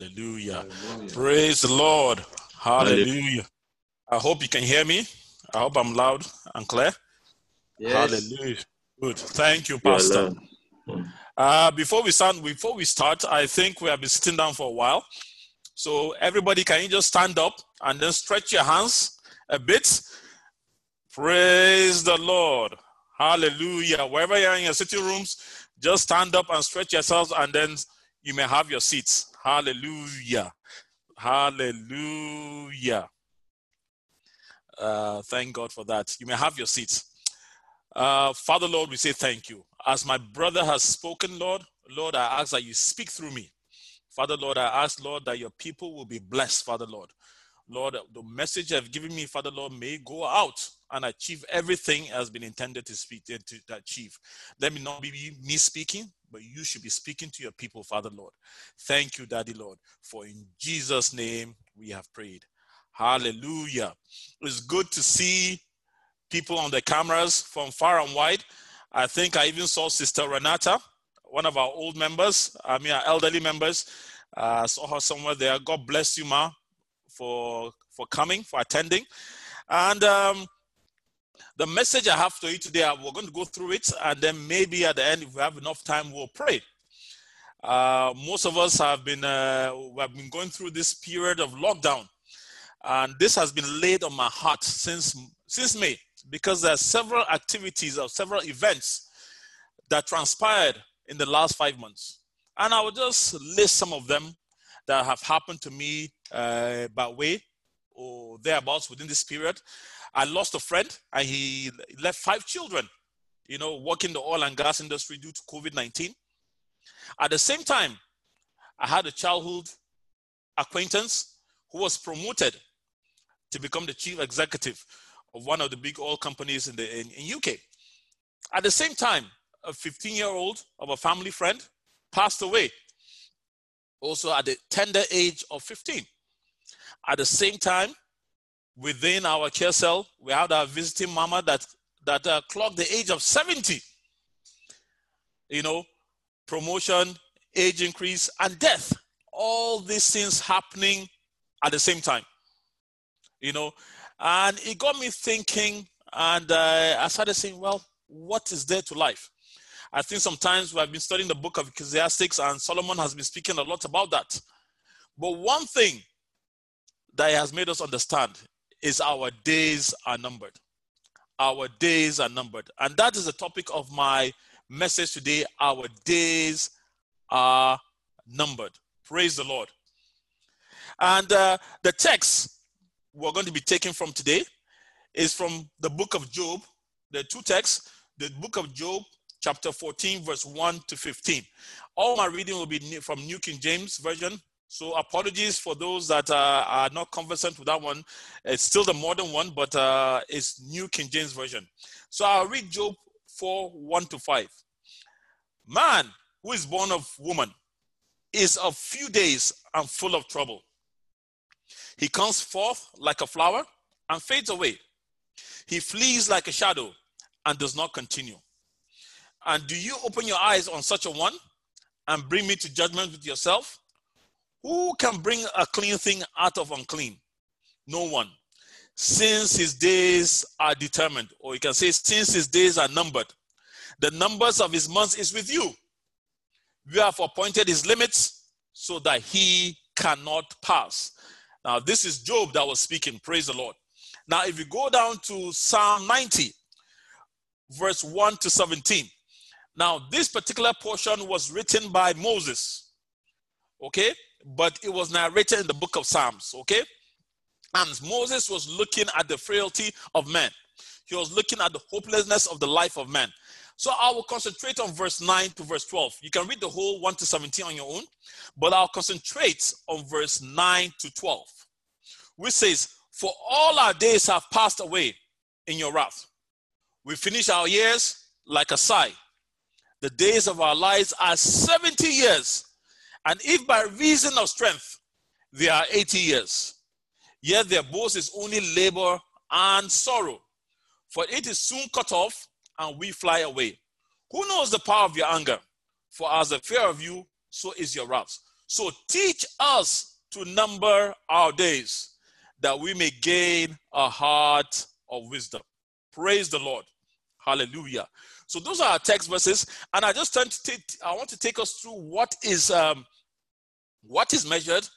Hallelujah. Praise the Lord. Hallelujah. I hope you can hear me. I hope I'm loud and clear. Yes. Hallelujah. Good. Thank you, Pastor. Uh, before we start, before we start, I think we have been sitting down for a while. So everybody, can you just stand up and then stretch your hands a bit? Praise the Lord. Hallelujah. Wherever you're in your sitting rooms, just stand up and stretch yourselves, and then you may have your seats. Hallelujah. Hallelujah. Uh, thank God for that. You may have your seats. Uh, Father, Lord, we say thank you. As my brother has spoken, Lord, Lord, I ask that you speak through me. Father, Lord, I ask, Lord, that your people will be blessed, Father, Lord. Lord, the message you have given me, Father, Lord, may go out and achieve everything has been intended to speak to, achieve. Let me not be me speaking, but you should be speaking to your people, Father, Lord. Thank you, Daddy, Lord, for in Jesus' name we have prayed. Hallelujah. It's good to see people on the cameras from far and wide. I think I even saw Sister Renata, one of our old members, I mean, our elderly members. I uh, saw her somewhere there. God bless you, Ma, for, for coming, for attending. And um, the message I have for you today, we're going to go through it, and then maybe at the end, if we have enough time, we'll pray. Uh, most of us have been uh, have been going through this period of lockdown, and this has been laid on my heart since since May because there are several activities or several events that transpired in the last five months. And I will just list some of them that have happened to me uh, by way or thereabouts within this period. I lost a friend and he left five children, you know, working the oil and gas industry due to COVID 19. At the same time, I had a childhood acquaintance who was promoted to become the chief executive of one of the big oil companies in the in, in UK. At the same time, a 15 year old of a family friend passed away, also at the tender age of 15. At the same time, within our care cell, we had our visiting mama that that uh, clocked the age of 70. You know, promotion, age increase, and death. All these things happening at the same time. You know, and it got me thinking, and uh, I started saying, well, what is there to life? I think sometimes we have been studying the book of Ecclesiastics, and Solomon has been speaking a lot about that. But one thing that he has made us understand is our days are numbered. Our days are numbered. And that is the topic of my message today. Our days are numbered. Praise the Lord. And uh, the text we're going to be taking from today is from the book of Job. The two texts the book of Job, chapter 14, verse 1 to 15. All my reading will be from New King James Version. So apologies for those that uh, are not conversant with that one. It's still the modern one, but uh, it's New King James Version. So I'll read Job 4 1 to 5. Man who is born of woman is of few days and full of trouble. He comes forth like a flower and fades away. He flees like a shadow and does not continue. And do you open your eyes on such a one and bring me to judgment with yourself? Who can bring a clean thing out of unclean? No one. Since his days are determined, or you can say, since his days are numbered, the numbers of his months is with you. You have appointed his limits so that he cannot pass. Now, this is Job that was speaking. Praise the Lord. Now, if you go down to Psalm 90, verse 1 to 17. Now, this particular portion was written by Moses, okay? But it was narrated in the book of Psalms, okay? And Moses was looking at the frailty of man, he was looking at the hopelessness of the life of man. So I will concentrate on verse 9 to verse 12. You can read the whole 1 to 17 on your own, but I'll concentrate on verse 9 to 12, which says, For all our days have passed away in your wrath. We finish our years like a sigh. The days of our lives are 70 years, and if by reason of strength, they are 80 years. Yet their boast is only labor and sorrow, for it is soon cut off and we fly away. Who knows the power of your anger? For as the fear of you, so is your wrath. So teach us to number our days that we may gain a heart of wisdom. Praise the Lord. Hallelujah. So those are our text verses, and I just to take, I want to take us through what is um, what is measured,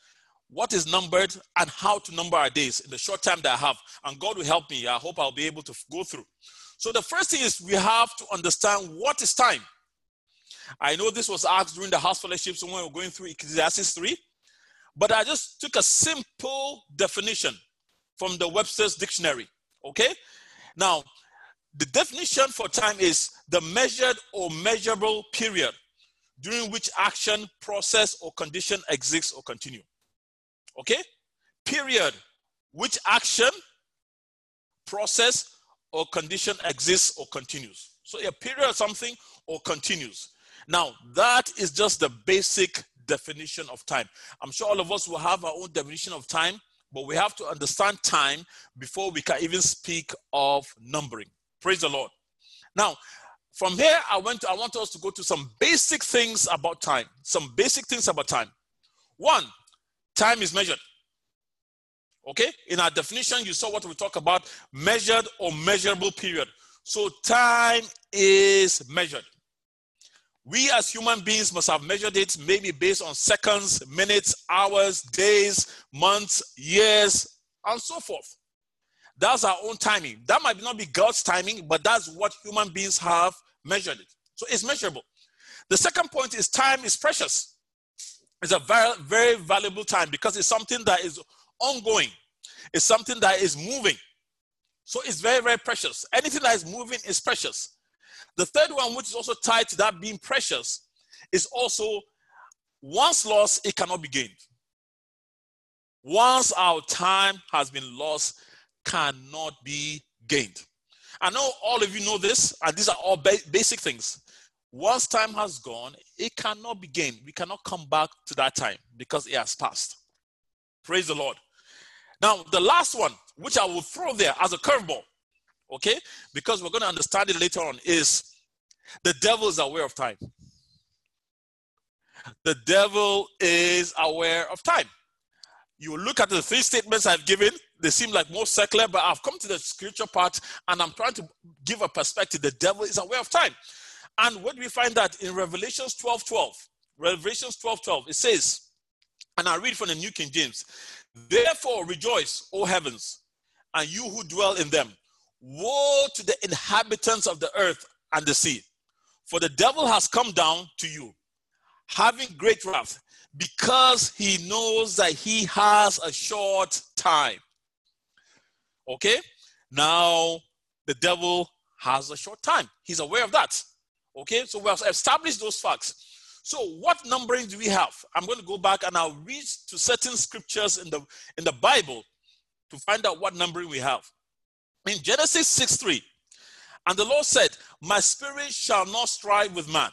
what is numbered, and how to number our days in the short time that I have. And God will help me. I hope I'll be able to go through. So the first thing is we have to understand what is time. I know this was asked during the house fellowships when we were going through Ecclesiastes 3, but I just took a simple definition from the Webster's dictionary. Okay? Now, the definition for time is the measured or measurable period during which action, process, or condition exists or continue. Okay? Period. Which action, process, or condition exists or continues. So a period of something or continues. Now, that is just the basic definition of time. I'm sure all of us will have our own definition of time, but we have to understand time before we can even speak of numbering. Praise the Lord. Now, from here, I went. To, I want us to go to some basic things about time. Some basic things about time. One, time is measured. Okay, in our definition, you saw what we talk about: measured or measurable period. So time is measured. We as human beings must have measured it maybe based on seconds, minutes, hours, days, months, years, and so forth. That's our own timing. That might not be God's timing, but that's what human beings have measured it. So it's measurable. The second point is time is precious. It's a very, very valuable time because it's something that is ongoing. It's something that is moving. So it's very, very precious. Anything that is moving is precious. The third one, which is also tied to that being precious, is also once lost, it cannot be gained. Once our time has been lost, cannot be gained. I know all of you know this, and these are all ba- basic things. Once time has gone, it cannot be gained. We cannot come back to that time because it has passed. Praise the Lord. Now, the last one, which I will throw there as a curveball, okay, because we're going to understand it later on, is the devil is aware of time. The devil is aware of time. You look at the three statements I've given, they seem like more secular, but I've come to the spiritual part and I'm trying to give a perspective. The devil is aware of time. And what we find that in Revelations 12 12, Revelations 12 12, it says, and I read from the New King James, therefore rejoice, O heavens, and you who dwell in them. Woe to the inhabitants of the earth and the sea, for the devil has come down to you, having great wrath, because he knows that he has a short time. Okay? Now, the devil has a short time. He's aware of that. Okay? So we have established those facts. So what numbering do we have? I'm going to go back and I'll read to certain scriptures in the in the Bible to find out what numbering we have. In Genesis 6 3, and the Lord said, My spirit shall not strive with man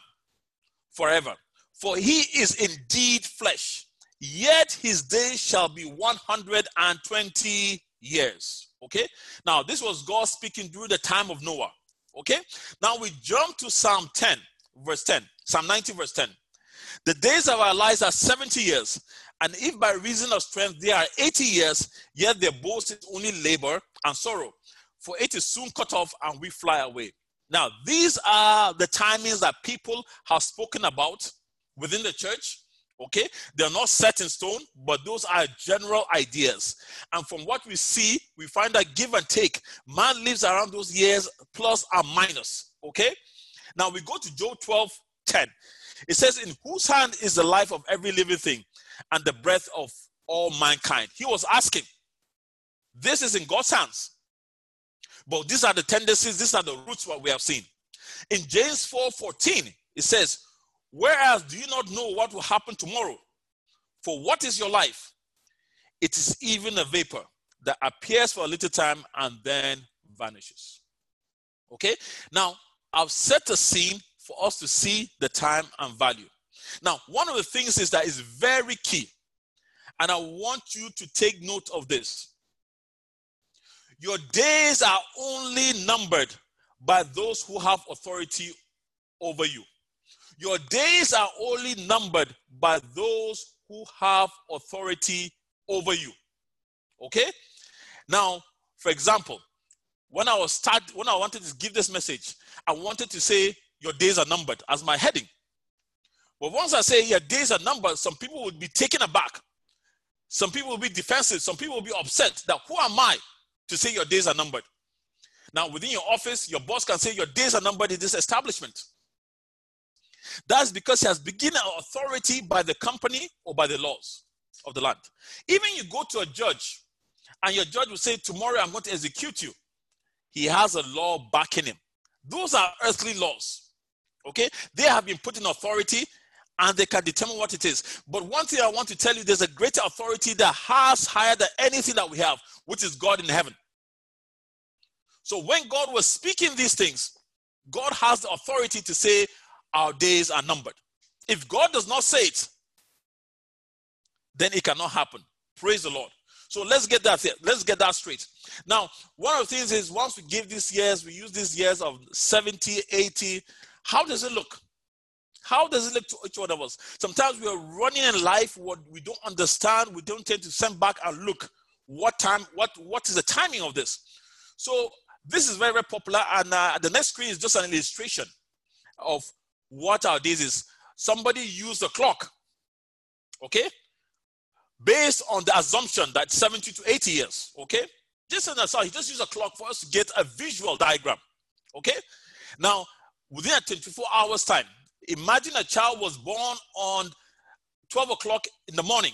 forever, for he is indeed flesh, yet his days shall be 120 years. Okay. Now, this was God speaking during the time of Noah. Okay. Now we jump to Psalm 10, verse 10. Psalm 90, verse 10. The days of our lives are 70 years, and if by reason of strength they are 80 years, yet their boast is only labor and sorrow, for it is soon cut off and we fly away. Now, these are the timings that people have spoken about within the church Okay, they're not set in stone, but those are general ideas. And from what we see, we find that give and take, man lives around those years plus and minus. Okay, now we go to Job 12 10. It says, In whose hand is the life of every living thing and the breath of all mankind? He was asking, This is in God's hands. But these are the tendencies, these are the roots what we have seen. In James 4 14, it says, Whereas, do you not know what will happen tomorrow? For what is your life? It is even a vapor that appears for a little time and then vanishes. Okay? Now, I've set a scene for us to see the time and value. Now, one of the things is that is very key, and I want you to take note of this. Your days are only numbered by those who have authority over you. Your days are only numbered by those who have authority over you. Okay? Now, for example, when I was start when I wanted to give this message, I wanted to say your days are numbered as my heading. But once I say your days are numbered, some people would be taken aback. Some people will be defensive. Some people will be upset that who am I to say your days are numbered? Now, within your office, your boss can say your days are numbered in this establishment. That's because he has begun authority by the company or by the laws of the land. Even you go to a judge and your judge will say, Tomorrow I'm going to execute you. He has a law backing him. Those are earthly laws. Okay? They have been put in authority and they can determine what it is. But one thing I want to tell you there's a greater authority that has higher than anything that we have, which is God in heaven. So when God was speaking these things, God has the authority to say, Our days are numbered. If God does not say it, then it cannot happen. Praise the Lord. So let's get that let's get that straight. Now, one of the things is once we give these years, we use these years of 70, 80. How does it look? How does it look to each one of us? Sometimes we are running in life what we don't understand. We don't tend to send back and look what time, what what is the timing of this. So this is very, very popular. And uh, the next screen is just an illustration of what are these is. Somebody used a clock, okay, based on the assumption that 70 to 80 years, okay? Just an aside, he just used a clock for us to get a visual diagram, okay? Now, within a 24 hours time, imagine a child was born on 12 o'clock in the morning,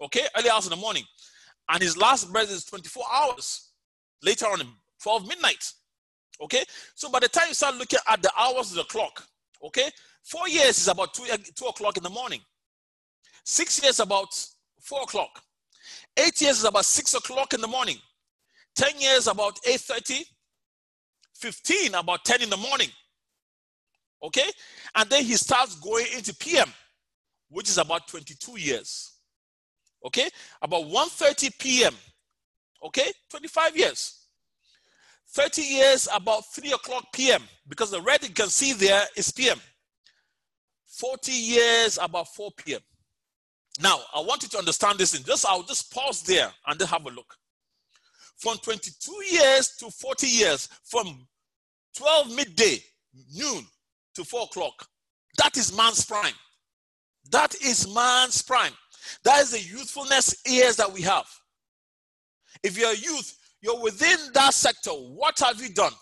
okay, early hours in the morning, and his last breath is 24 hours later on 12 midnight. Okay, so by the time you start looking at the hours of the clock, okay, four years is about two, uh, two o'clock in the morning, six years about four o'clock, eight years is about six o'clock in the morning, 10 years about 8:30, 15 about 10 in the morning. Okay, and then he starts going into PM, which is about 22 years. Okay, about 1:30 p.m. Okay, 25 years. 30 years about 3 o'clock p.m. because the red you can see there is p.m. 40 years about 4 p.m. Now, I want you to understand this in just I'll just pause there and then have a look. From 22 years to 40 years, from 12 midday, noon to 4 o'clock, that is man's prime. That is man's prime. That is the youthfulness years that we have. If you're a youth, you're within that sector. What have you done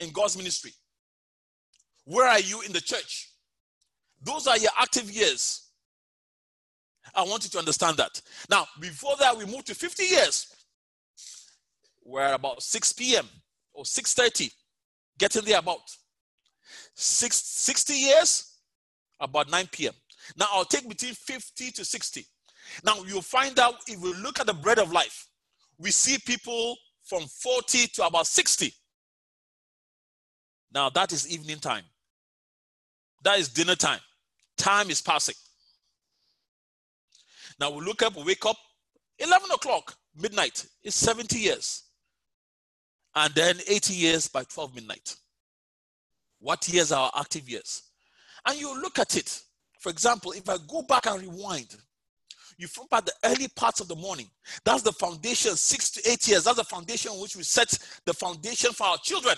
in God's ministry? Where are you in the church? Those are your active years. I want you to understand that. Now, before that, we move to 50 years. We're at about 6 p.m. or 6:30, getting there about. Six, 60 years, about 9 p.m. Now, I'll take between 50 to 60. Now, you'll find out if we look at the bread of life, we see people from 40 to about 60. Now that is evening time. That is dinner time. Time is passing. Now we look up, we wake up, 11 o'clock, midnight. It's 70 years. And then 80 years by 12 midnight. What years are our active years? And you look at it. For example, if I go back and rewind, you from at the early parts of the morning. That's the foundation, six to eight years. That's the foundation which we set the foundation for our children.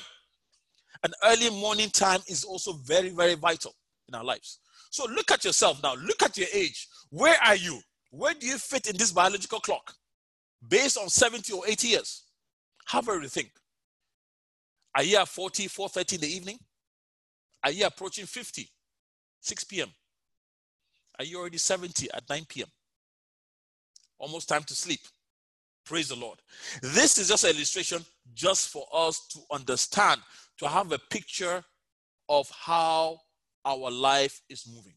And early morning time is also very, very vital in our lives. So look at yourself now. Look at your age. Where are you? Where do you fit in this biological clock? Based on 70 or 80 years. Have a rethink. Are you at 40, 4.30 in the evening? Are you approaching 50, 6 p.m.? Are you already 70 at 9 p.m.? Almost time to sleep. Praise the Lord. This is just an illustration just for us to understand, to have a picture of how our life is moving.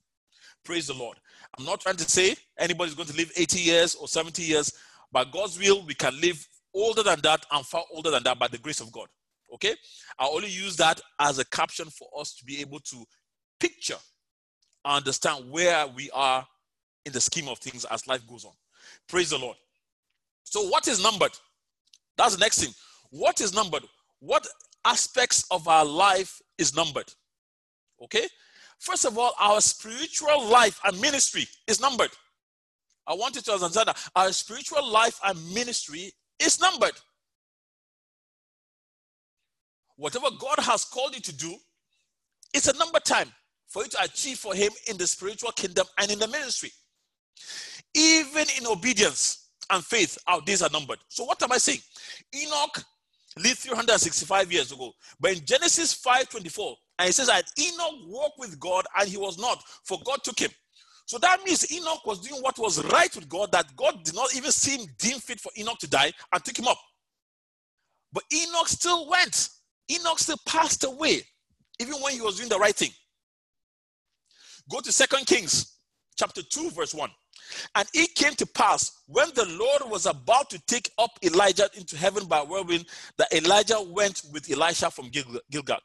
Praise the Lord. I'm not trying to say anybody's going to live 80 years or 70 years. By God's will, we can live older than that and far older than that by the grace of God. Okay? I only use that as a caption for us to be able to picture understand where we are in the scheme of things as life goes on. Praise the Lord. So, what is numbered? That's the next thing. What is numbered? What aspects of our life is numbered? Okay? First of all, our spiritual life and ministry is numbered. I want you to understand that our spiritual life and ministry is numbered. Whatever God has called you to do, it's a number time for you to achieve for Him in the spiritual kingdom and in the ministry. Even in obedience and faith, our days are numbered. So, what am I saying? Enoch lived 365 years ago, but in Genesis 5 24, and it says that Enoch walked with God and he was not, for God took him. So that means Enoch was doing what was right with God, that God did not even seem deemed fit for Enoch to die and took him up. But Enoch still went. Enoch still passed away, even when he was doing the right thing. Go to Second Kings chapter 2, verse 1. And it came to pass when the Lord was about to take up Elijah into heaven by whirlwind that Elijah went with Elisha from Gilgal.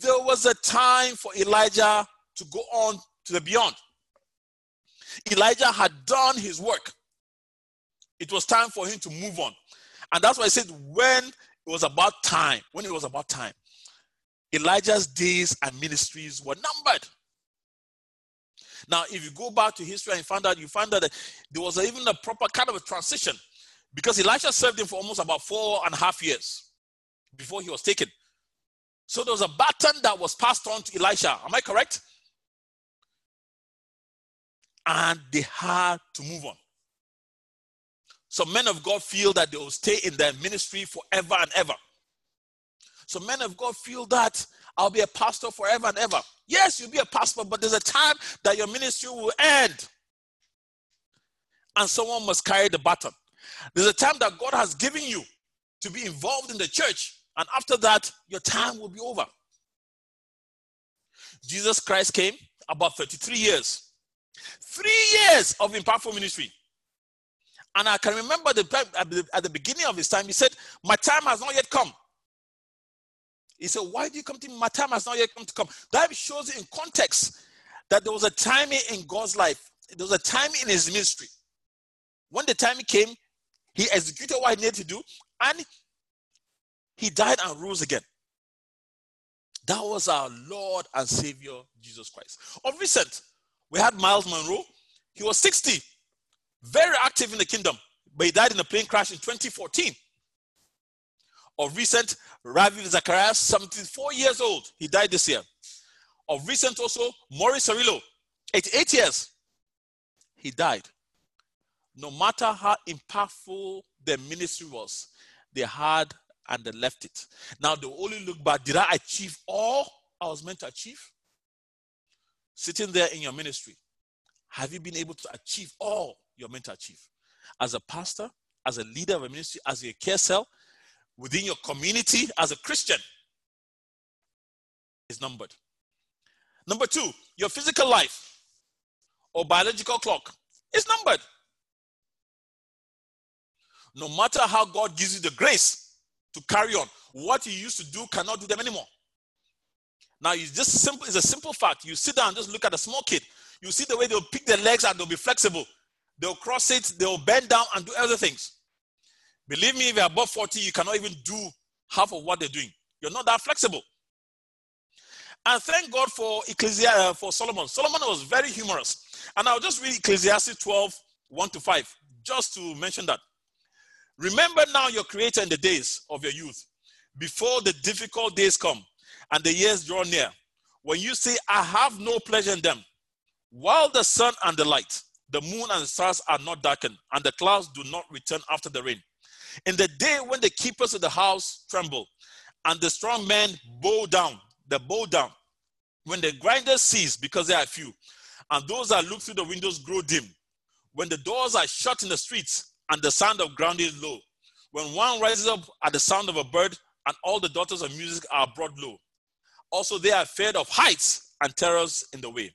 There was a time for Elijah to go on to the beyond. Elijah had done his work. It was time for him to move on. And that's why I said when it was about time, when it was about time, Elijah's days and ministries were numbered. Now, if you go back to history and find out, you find out that there was even a proper kind of a transition because Elisha served him for almost about four and a half years before he was taken. So there was a baton that was passed on to Elisha. Am I correct? and they had to move on. Some men of God feel that they will stay in their ministry forever and ever. Some men of God feel that I'll be a pastor forever and ever. Yes, you'll be a pastor, but there's a time that your ministry will end. And someone must carry the baton. There's a time that God has given you to be involved in the church, and after that, your time will be over. Jesus Christ came about 33 years Three years of impactful ministry. And I can remember the, at, the, at the beginning of his time, he said, My time has not yet come. He said, Why do you come to me? My time has not yet come to come. That shows in context that there was a time in God's life, there was a time in his ministry. When the time came, he executed what he needed to do, and he died and rose again. That was our Lord and Savior, Jesus Christ. Of recent, we had Myles Munroe. He was 60, very active in the kingdom, but he died in a plane crash in 2014. Of recent, Ravi Zacharias, 74 years old. He died this year. Of recent also, Morris Cerullo, 88 years. He died. No matter how impactful their ministry was, they had and they left it. Now they only look back. Did I achieve all I was meant to achieve? sitting there in your ministry, have you been able to achieve all you're meant to achieve? As a pastor, as a leader of a ministry, as a care cell, within your community, as a Christian, is numbered. Number two, your physical life or biological clock is numbered. No matter how God gives you the grace to carry on, what you used to do cannot do them anymore. Now, it's just simple, it's a simple fact. You sit down just look at a small kid. You see the way they'll pick their legs and they'll be flexible. They'll cross it, they'll bend down and do other things. Believe me, if you're above 40, you cannot even do half of what they're doing. You're not that flexible. And thank God for Ecclesiastes, uh, for Solomon. Solomon was very humorous. And I'll just read Ecclesiastes 12, 1 to 5, just to mention that. Remember now your creator in the days of your youth, before the difficult days come and the years draw near, when you say, I have no pleasure in them, while the sun and the light, the moon and the stars are not darkened, and the clouds do not return after the rain. In the day when the keepers of the house tremble, and the strong men bow down, the bow down, when the grinders cease because they are few, and those that look through the windows grow dim, when the doors are shut in the streets, and the sound of ground is low, when one rises up at the sound of a bird, and all the daughters of music are brought low, also, they are afraid of heights and terrors in the way.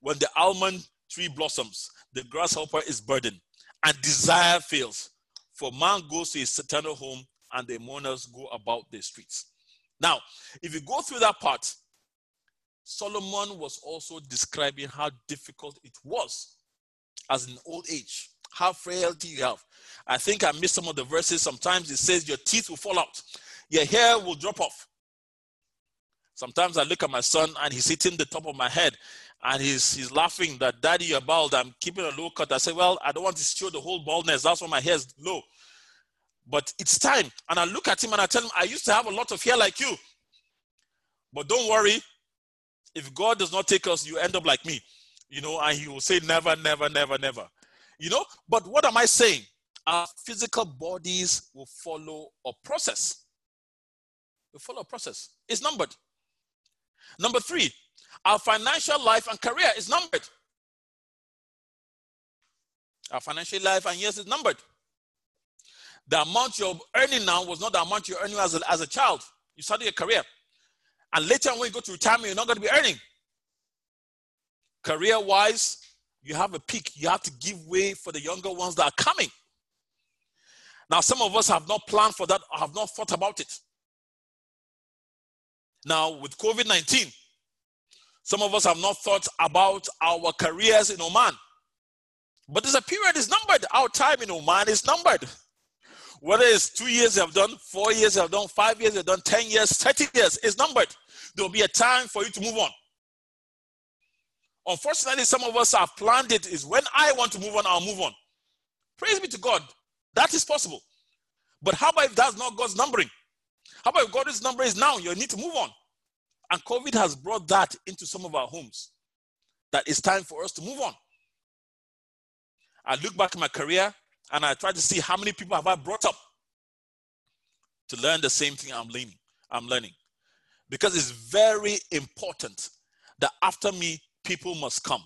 When the almond tree blossoms, the grasshopper is burdened, and desire fails. For man goes to his eternal home, and the mourners go about the streets. Now, if you go through that part, Solomon was also describing how difficult it was as an old age, how frailty you have. I think I missed some of the verses. Sometimes it says your teeth will fall out, your hair will drop off, Sometimes I look at my son and he's hitting the top of my head and he's he's laughing that daddy you're bald. I'm keeping a low cut. I say well i don't want to show the whole baldness. That's why my hair is low. But it's time. And i look at him and i tell him i used to have a lot of hair like you. But don't worry. If god does not take us you end up like me. You know and he will say never never never never. You know but what am i saying? Our physical bodies will follow a process. Will follow a process. It's numbered. Number three our financial life and career is numbered. Our financial life and years is numbered. The amount you're earning now was not the amount you're earning as a, as a child. You started your career. And later when you go to retirement, you're not going to be earning. Career wise, you have a peak. You have to give way for the younger ones that are coming. Now, some of us have not planned for that, have not thought about it. Now, with COVID 19, some of us have not thought about our careers in Oman. But there's a period is numbered. Our time in Oman is numbered. Whether it's two years you have done, four years you have done, five years you have done, 10 years, 30 years is numbered. There will be a time for you to move on. Unfortunately, some of us have planned it is when I want to move on, I'll move on. Praise be to God. That is possible. But how about if that's not God's numbering? How about if God's number is now? You need to move on. And COVID has brought that into some of our homes. That it's time for us to move on. I look back at my career and I try to see how many people have I brought up to learn the same thing I'm learning. I'm learning. Because it's very important that after me, people must come.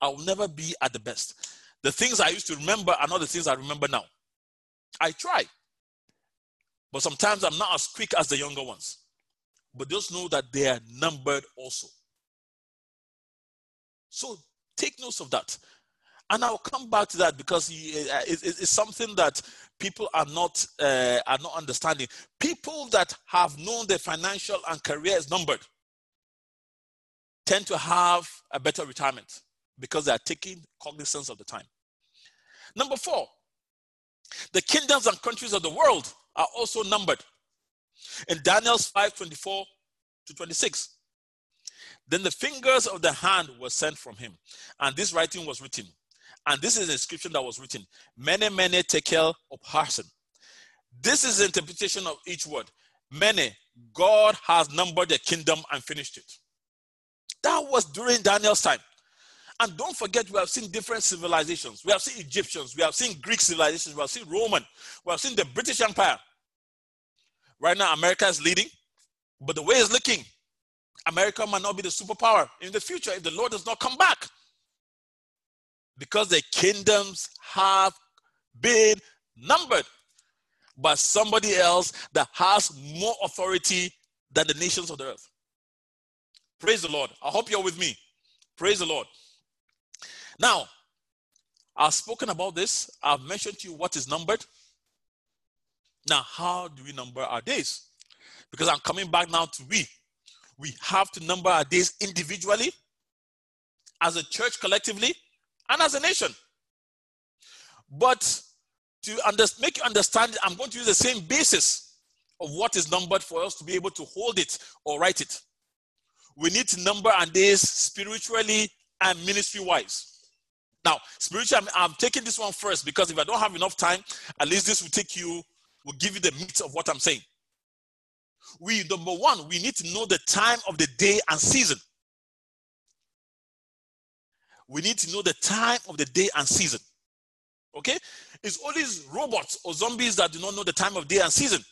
I will never be at the best. The things I used to remember are not the things I remember now. I try. But sometimes I'm not as quick as the younger ones but just know that they are numbered also. So take notes of that. And I'll come back to that because uh, it's something that people are not uh, are not understanding. People that have known their financial and career is numbered tend to have a better retirement because they are taking cognizance of the time. Number four, the kingdoms and countries of the world are also numbered. In Daniel's 5 24 to 26. Then the fingers of the hand were sent from him, and this writing was written. And this is the inscription that was written Mene, mene, tekel, upharsin. This is the interpretation of each word. Mene, God has numbered the kingdom and finished it. That was during Daniel's time. And don't forget, we have seen different civilizations. We have seen Egyptians, we have seen Greek civilizations, we have seen Roman, we have seen the British Empire. Right now, America is leading, but the way it's looking, America might not be the superpower in the future if the Lord does not come back. Because the kingdoms have been numbered by somebody else that has more authority than the nations of the earth. Praise the Lord. I hope you're with me. Praise the Lord. Now, I've spoken about this. I've mentioned to you what is numbered. Now, how do we number our days? Because I'm coming back now to we. We have to number our days individually, as a church collectively, and as a nation. But to under, make you understand, I'm going to use the same basis of what is numbered for us to be able to hold it or write it. We need to number our days spiritually and ministry wise. Now, spiritually, I'm, I'm, taking this one first because if I don't have enough time, at least this will take you will give you the meat of what I'm saying. We, number one, we need to know the time of the day and season. We need to know the time of the day and season. Okay? It's all these robots or zombies that do not know the time of day and season.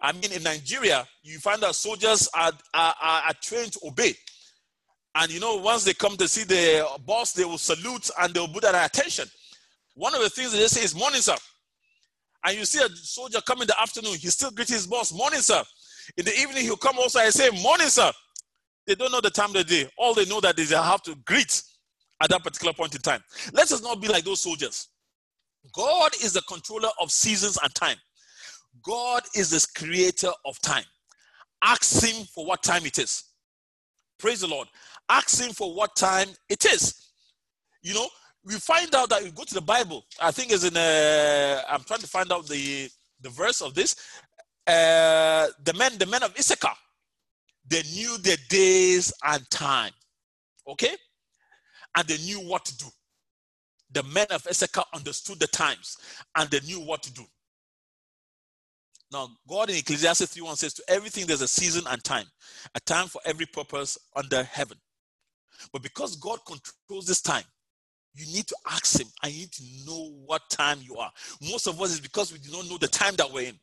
I mean, in Nigeria, you find that soldiers are, are, are, trained to obey. And you know, once they come to see the boss, they will salute and they'll put their attention. One of the things they say is morning, sir and you see a soldier come in the afternoon, he still greets his boss, morning, sir. In the evening, he'll come also and say, morning, sir. They don't know the time of the day. All they know that they have to greet at that particular point in time. Let us not be like those soldiers. God is the controller of seasons and time. God is the creator of time. Ask him for what time it is. Praise the Lord. Ask him for what time it is. You know, we find out that you go to the Bible. I think it's in. Uh, I'm trying to find out the the verse of this. Uh, the men, the men of Issachar, they knew their days and time. Okay? And they knew what to do. The men of Issachar understood the times and they knew what to do. Now, God in Ecclesiastes 3:1 says, To everything there's a season and time, a time for every purpose under heaven. But because God controls this time, you need to ask Him I need to know what time you are. Most of us is because we do not know the time that we're in.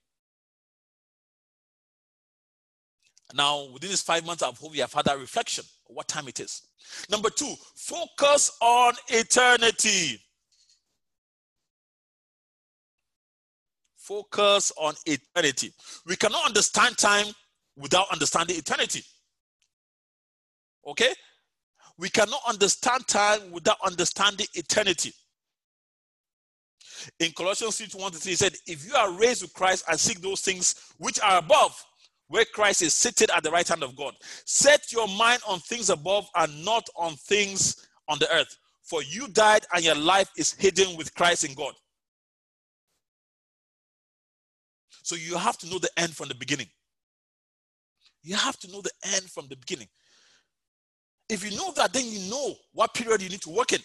Now, within these five months, I hope you have had that reflection what time it is. Number two, focus on eternity. Focus on eternity. We cannot understand time without understanding eternity. Okay? We cannot understand time without understanding eternity. In Colossians 3 1 to 3, he said, If you are raised with Christ and seek those things which are above, where Christ is seated at the right hand of God, set your mind on things above and not on things on the earth. For you died and your life is hidden with Christ in God. So you have to know the end from the beginning. You have to know the end from the beginning. If you know that, then you know what period you need to work in.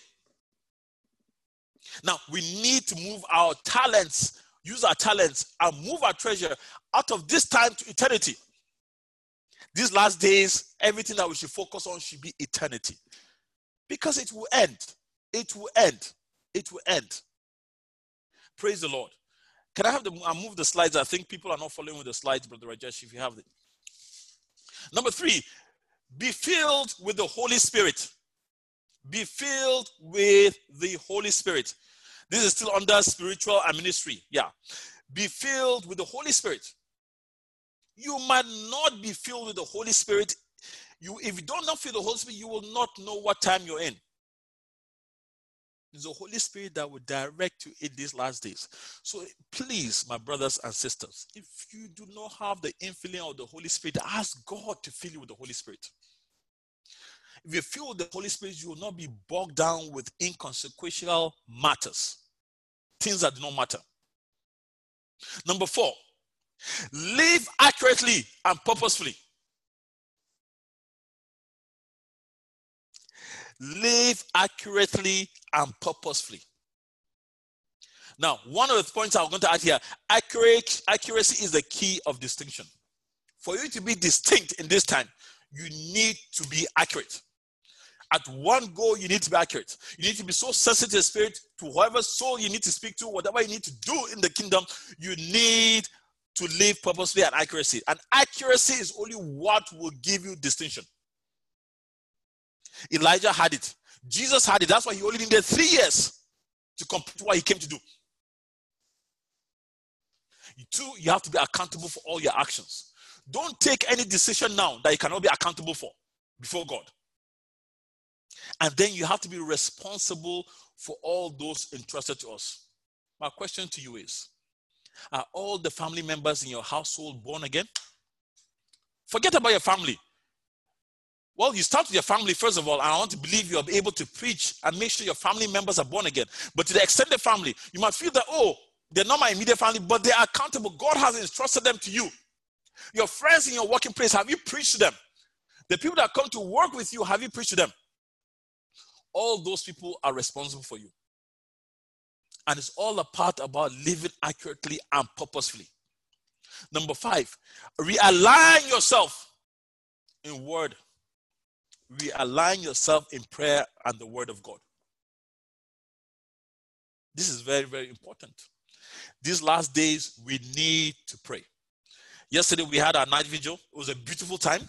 Now, we need to move our talents, use our talents, and move our treasure out of this time to eternity. These last days, everything that we should focus on should be eternity. Because it will end. It will end. It will end. Praise the Lord. Can I have the I move the slides? I think people are not following with the slides, Brother Rajesh, if you have it. Number three, be filled with the Holy Spirit. Be filled with the Holy Spirit. This is still under spiritual and ministry. Yeah. Be filled with the Holy Spirit. You might not be filled with the Holy Spirit. You, if you don't not feel the Holy Spirit, you will not know what time you're in. It's the Holy Spirit that will direct you in these last days. So please, my brothers and sisters, if you do not have the infilling of the Holy Spirit, ask God to fill you with the Holy Spirit. If you with the Holy Spirit, you will not be bogged down with inconsequential matters, things that do not matter. Number four, live accurately and purposefully. Live accurately and purposefully. Now, one of the points I'm going to add here accurate, accuracy is the key of distinction. For you to be distinct in this time, you need to be accurate. At one go, you need to be accurate. You need to be so sensitive spirit, to whoever soul you need to speak to, whatever you need to do in the kingdom, you need to live purposefully and accuracy. And accuracy is only what will give you distinction. Elijah had it. Jesus had it. That's why he only needed three years to complete what he came to do. You Two, you have to be accountable for all your actions. Don't take any decision now that you cannot be accountable for before God. And then you have to be responsible for all those entrusted to us. My question to you is Are all the family members in your household born again? Forget about your family. Well, you start with your family, first of all, and I want to believe you are able to preach and make sure your family members are born again. But to the extended family, you might feel that, oh, they're not my immediate family, but they're accountable. God has entrusted them to you. Your friends in your working place, have you preached to them? The people that come to work with you, have you preached to them? All those people are responsible for you. And it's all a part about living accurately and purposefully. Number five, realign yourself in word realign yourself in prayer and the word of God. This is very, very important. These last days, we need to pray. Yesterday, we had our night vigil. It was a beautiful time.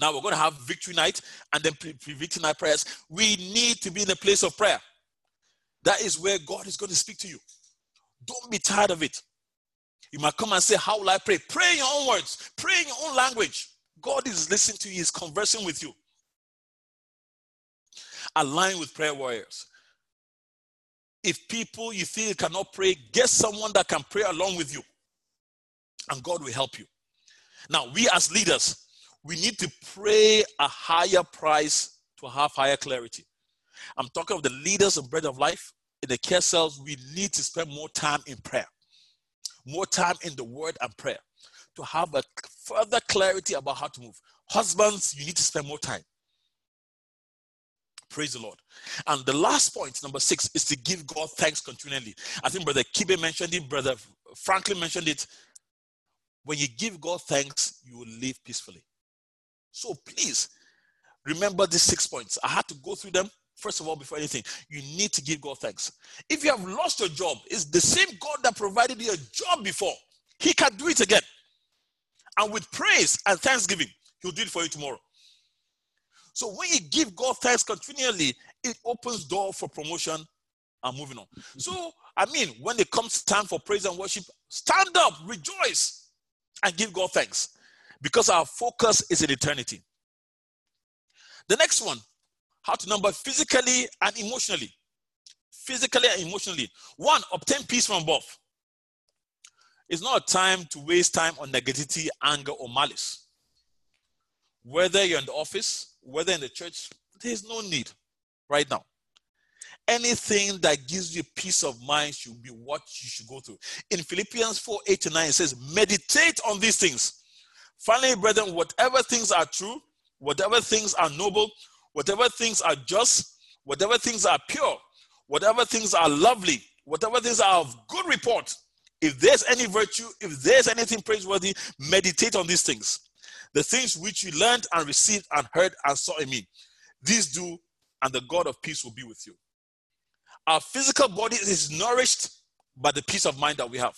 Now we're going to have victory night and then pre victory night prayers. We need to be in a place of prayer. That is where God is going to speak to you. Don't be tired of it. You might come and say, How will I pray? Pray in your own words, pray in your own language. God is listening to you, He's conversing with you. Align with prayer warriors. If people you feel cannot pray, get someone that can pray along with you, and God will help you. Now, we as leaders, we need to pray a higher price to have higher clarity. I'm talking of the leaders of Bread of Life in the care cells. We need to spend more time in prayer, more time in the Word and prayer to have a further clarity about how to move. Husbands, you need to spend more time. Praise the Lord. And the last point, number six, is to give God thanks continually. I think Brother Kibe mentioned it, Brother Franklin mentioned it. When you give God thanks, you will live peacefully. So please remember these six points. I had to go through them. First of all, before anything, you need to give God thanks. If you have lost your job, it's the same God that provided you a job before. He can do it again. And with praise and thanksgiving, He'll do it for you tomorrow. So when you give God thanks continually, it opens door for promotion and moving on. So I mean, when it comes time for praise and worship, stand up, rejoice, and give God thanks, because our focus is in eternity. The next one, how to number physically and emotionally. Physically and emotionally. One, obtain peace from above. It's not a time to waste time on negativity, anger, or malice. Whether you're in the office, whether in the church, there's no need right now. Anything that gives you peace of mind should be what you should go through. In Philippians 4 8 to 9, it says, Meditate on these things. Finally, brethren, whatever things are true, whatever things are noble, whatever things are just, whatever things are pure, whatever things are lovely, whatever things are of good report, if there's any virtue, if there's anything praiseworthy, meditate on these things the things which you learned and received and heard and saw in me. These do, and the God of peace will be with you. Our physical body is nourished by the peace of mind that we have.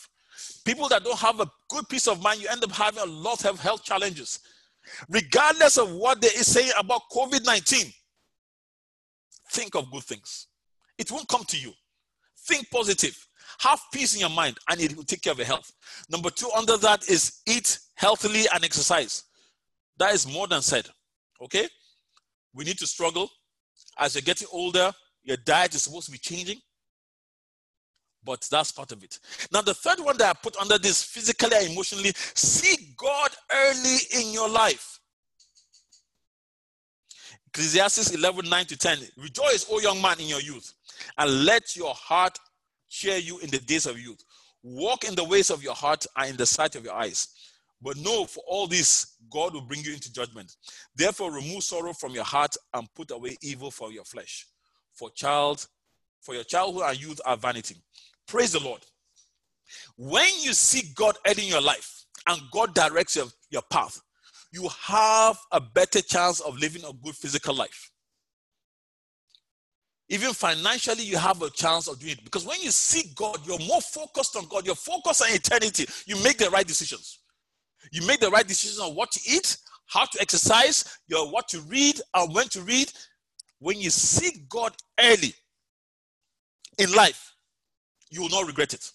People that don't have a good peace of mind, you end up having a lot of health challenges. Regardless of what they is saying about COVID 19, think of good things. It won't come to you. Think positive. Have peace in your mind, and it will take care of your health. Number two, under that is eat healthily and exercise. That is more than said. Okay? We need to struggle. As you're getting older, your diet is supposed to be changing. But that's part of it. Now, the third one that I put under this physically and emotionally see God early in your life. Ecclesiastes 11 9 to 10. Rejoice, O young man, in your youth, and let your heart cheer you in the days of youth. Walk in the ways of your heart and in the sight of your eyes. But know for all this, God will bring you into judgment. Therefore, remove sorrow from your heart and put away evil from your flesh. For child, for your childhood and youth are vanity. Praise the Lord. When you see God adding your life and God directs your, your path, you have a better chance of living a good physical life. Even financially, you have a chance of doing it because when you seek God, you're more focused on God, you're focused on eternity, you make the right decisions. You make the right decisions on what to eat, how to exercise, your what to read, and when to read. When you seek God early in life, you will not regret it.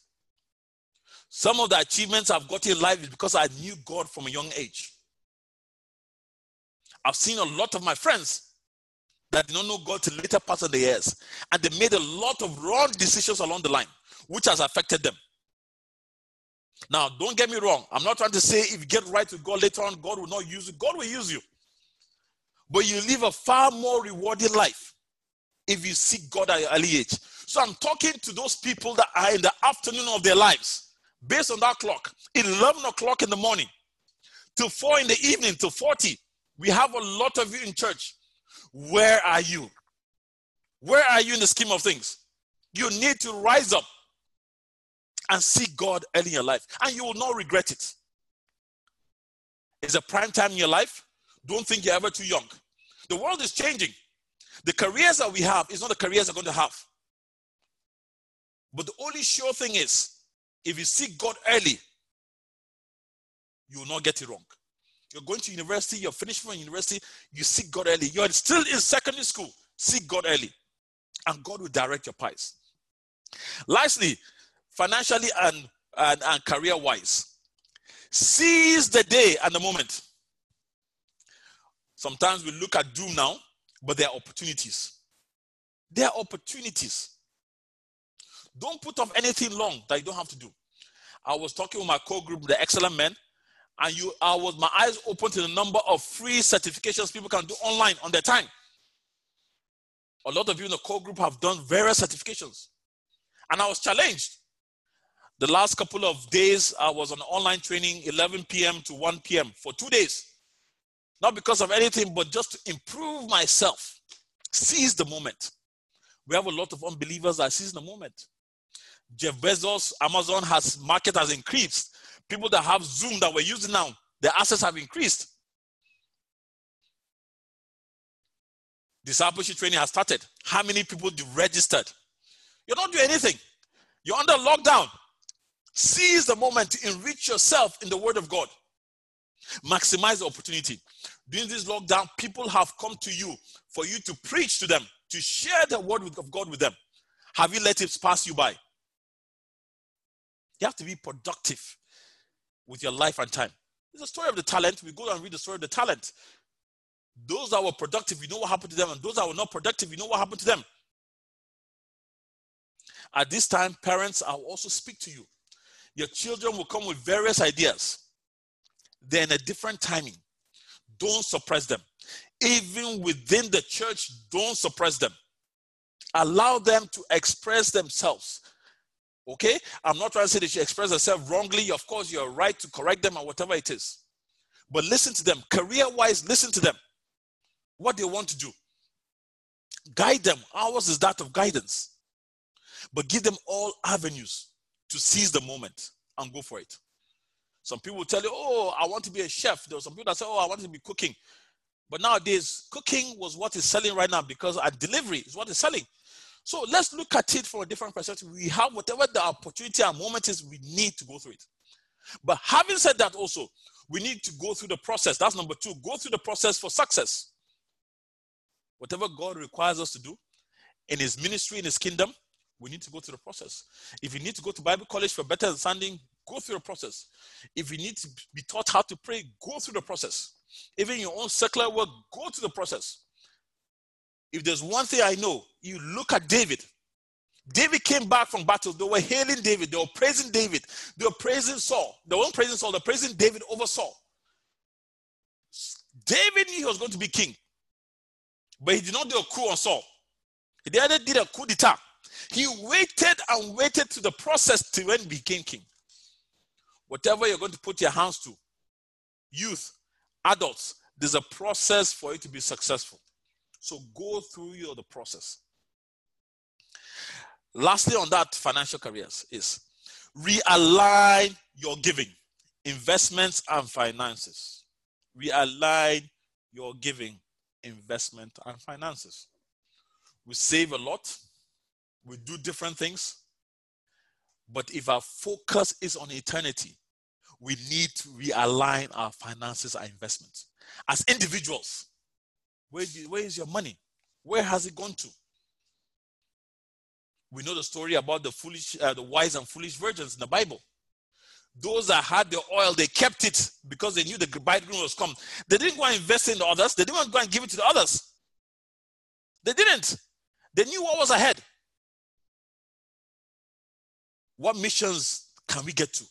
Some of the achievements I've got in life is because I knew God from a young age. I've seen a lot of my friends that did not know God till later parts of the years, and they made a lot of wrong decisions along the line, which has affected them. Now, don't get me wrong. I'm not trying to say if you get right with God later on, God will not use you. God will use you. But you live a far more rewarding life if you seek God at your early age. So I'm talking to those people that are in the afternoon of their lives, based on that clock, 11 o'clock in the morning, till 4 in the evening, till 40. We have a lot of you in church. Where are you? Where are you in the scheme of things? You need to rise up and seek God early in your life, and you will not regret it. It's a prime time in your life. Don't think you're ever too young. The world is changing. The careers that we have is not the careers we're going to have. But the only sure thing is, if you seek God early, you will not get it wrong. You're going to university, you're finished from university, you seek God early. You're still in secondary school, seek God early. And God will direct your paths. Lastly, financially and, and, and career wise. Seize the day and the moment. Sometimes we look at doom now, but there are opportunities. There are opportunities. Don't put off anything long that you don't have to do. I was talking with my core group, the excellent men, and you I was my eyes open to the number of free certifications people can do online on their time. A lot of you in the core group have done various certifications. And I was challenged. The last couple of days, I was on online training 11 p.m. to 1 p.m. for two days. Not because of anything, but just to improve myself Seize the moment. We have a lot of unbelievers that seize the moment. Jeff Bezos, Amazon has market has increased. People that have Zoom that we're using now, their assets have increased. Discipleship training has started. How many people do registered? You don't do anything. You're under lockdown. Seize the moment to enrich yourself in the Word of God. Maximize the opportunity. During this lockdown, people have come to you for you to preach to them, to share the Word of God with them. Have you let it pass you by? You have to be productive with your life and time. It's a story of the talent. We go and read the story of the talent. Those that were productive, you know what happened to them, and those that were not productive, you know what happened to them. At this time, parents, I'll also speak to you. Your children will come with various ideas. They're in a different timing. Don't suppress them. Even within the church, don't suppress them. Allow them to express themselves. Okay? I'm not trying to say that should express themselves wrongly. Of course, you're right to correct them or whatever it is. But listen to them. Career wise, listen to them. What they want to do. Guide them. Ours is that of guidance. But give them all avenues to seize the moment and go for it. Some people tell you, oh, I want to be a chef. There are some people that say, oh, I want to be cooking. But nowadays, cooking was what is selling right now because our delivery is what is selling. So let's look at it from a different perspective. We have whatever the opportunity and moment is, we need to go through it. But having said that, also, we need to go through the process. That's number two. Go through the process for success. Whatever God requires us to do in His ministry, in His kingdom, we need to go through the process. If you need to go to Bible college for better understanding, go through the process. If you need to be taught how to pray, go through the process. Even your own secular work, go through the process. If there's one thing I know, you look at David. David came back from battle. They were hailing David. They were praising David. They were praising Saul. They weren't praising Saul. They're praising David over Saul. David knew he was going to be king, but he did not do a coup on Saul. He did a coup d'etat. He waited and waited to the process to when he became king. Whatever you're going to put your hands to, youth, adults, there's a process for you to be successful. So go through your the process. Lastly, on that financial careers is realign your giving, investments, and finances. Realign your giving, investment, and finances. We save a lot we do different things. But if our focus is on eternity, we need to realign our finances, our investments. As individuals, where, where is your money? Where has it gone to? We know the story about the foolish, uh, the wise and foolish virgins in the Bible. Those that had the oil, they kept it because they knew the bridegroom was come. They didn't go and invest in the others. They didn't go and give it to the others. They didn't. They knew what was ahead. What missions can we get to?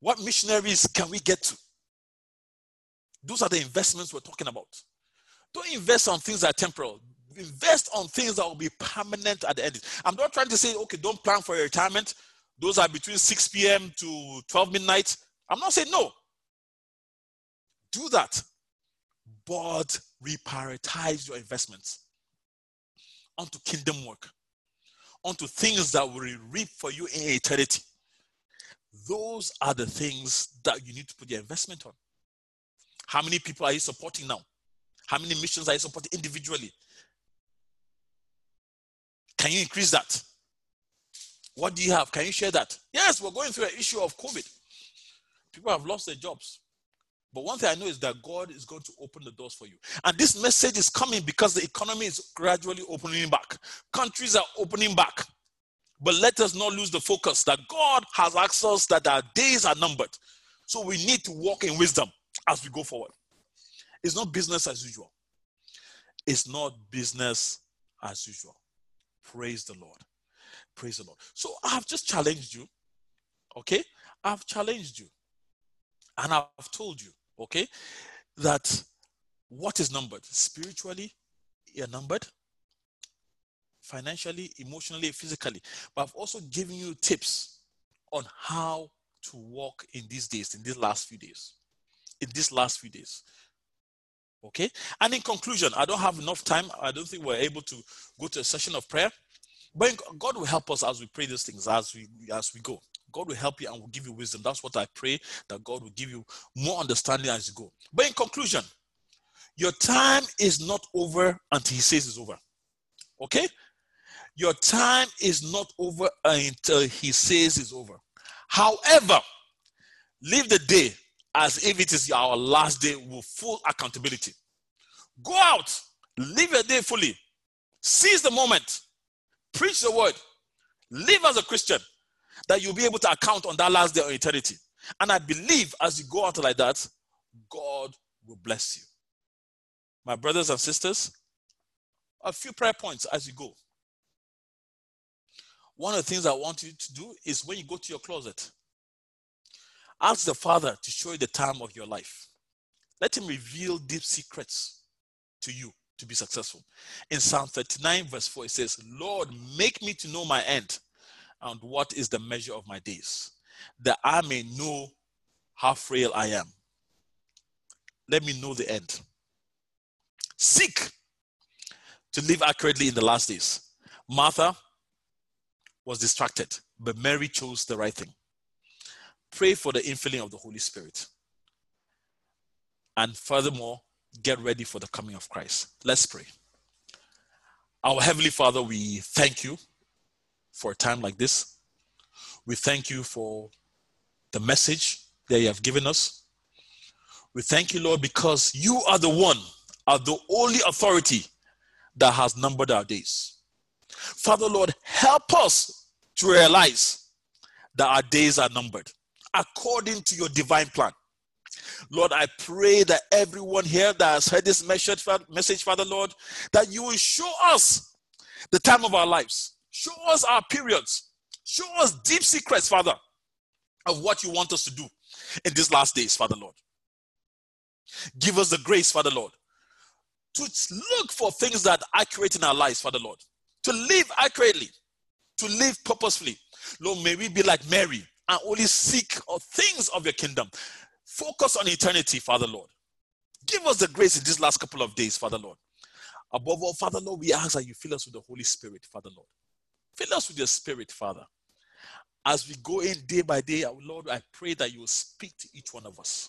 What missionaries can we get to? Those are the investments we're talking about. Don't invest on things that are temporal. Invest on things that will be permanent at the end. I'm not trying to say, okay, don't plan for your retirement. Those are between 6 p.m. to 12 midnight. I'm not saying no. Do that. But reprioritize your investments onto kingdom work onto things that will reap for you in eternity. Those are the things that you need to put your investment on. How many people are you supporting now? How many missions are you supporting individually? Can you increase that? What do you have? Can you share that? Yes, we're going through an issue of COVID. People have lost their jobs. But one thing I know is that God is going to open the doors for you. And this message is coming because the economy is gradually opening back. Countries are opening back. But let us not lose the focus that God has asked us that our days are numbered. So we need to walk in wisdom as we go forward. It's not business as usual. It's not business as usual. Praise the Lord. Praise the Lord. So I've just challenged you. Okay? I've challenged you. And I've told you okay, that what is numbered? Spiritually, you're numbered. Financially, emotionally, physically. But I've also given you tips on how to walk in these days, in these last few days. In these last few days. Okay? And in conclusion, I don't have enough time. I don't think we're able to go to a session of prayer. But God will help us as we pray these things as we as we go. God will help you and will give you wisdom. That's what I pray that God will give you more understanding as you go. But in conclusion, your time is not over until He says it's over. Okay? Your time is not over until He says it's over. However, live the day as if it is our last day with full accountability. Go out, live your day fully, seize the moment, preach the word, live as a Christian, that you'll be able to account on that last day of eternity. And I believe as you go out like that, God will bless you. My brothers and sisters, a few prayer points as you go. One of the things I want you to do is when you go to your closet, ask the Father to show you the time of your life. Let Him reveal deep secrets to you to be successful. In Psalm 39, verse 4, it says, Lord, make me to know my end and what is the measure of my days, that I may know how frail I am. Let me know the end. Seek to live accurately in the last days. Martha was distracted, but Mary chose the right thing. Pray for the infilling of the Holy Spirit. And furthermore, get ready for the coming of Christ. Let's pray. Our Heavenly Father, we thank you for a time like this. We thank you for the message that you have given us. We thank you, Lord, because you are the one, are the only authority that has numbered our days. Father, Lord, help us to realize that our days are numbered according to your divine plan. Lord, I pray that everyone here that has heard this message, message, Father Lord, that you will show us the time of our lives, show us our periods, show us deep secrets, Father, of what you want us to do in these last days, Father Lord. Give us the grace, Father Lord, to look for things that are accurate in our lives, Father Lord, to live accurately, to live purposefully. Lord, may we be like Mary and only seek things of your kingdom. Focus on eternity, Father Lord. Give us the grace in these last couple of days, Father Lord. Above all, Father Lord, we ask that you fill us with the Holy Spirit, Father Lord. Fill us with your Spirit, Father. As we go in day by day, Lord, I pray that you will speak to each one of us.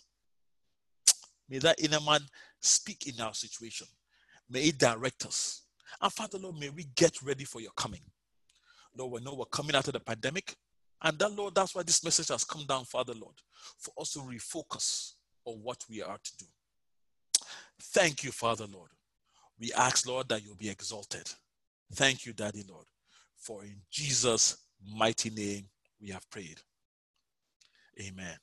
May that inner man speak in our situation. May it direct us. And Father Lord, may we get ready for your coming. Lord, we know we're coming out of the pandemic. And that, Lord, that's why this message has come down, Father, Lord, for us to refocus on what we are to do. Thank you, Father, Lord. We ask, Lord, that you'll be exalted. Thank you, Daddy, Lord, for in Jesus' mighty name we have prayed. Amen.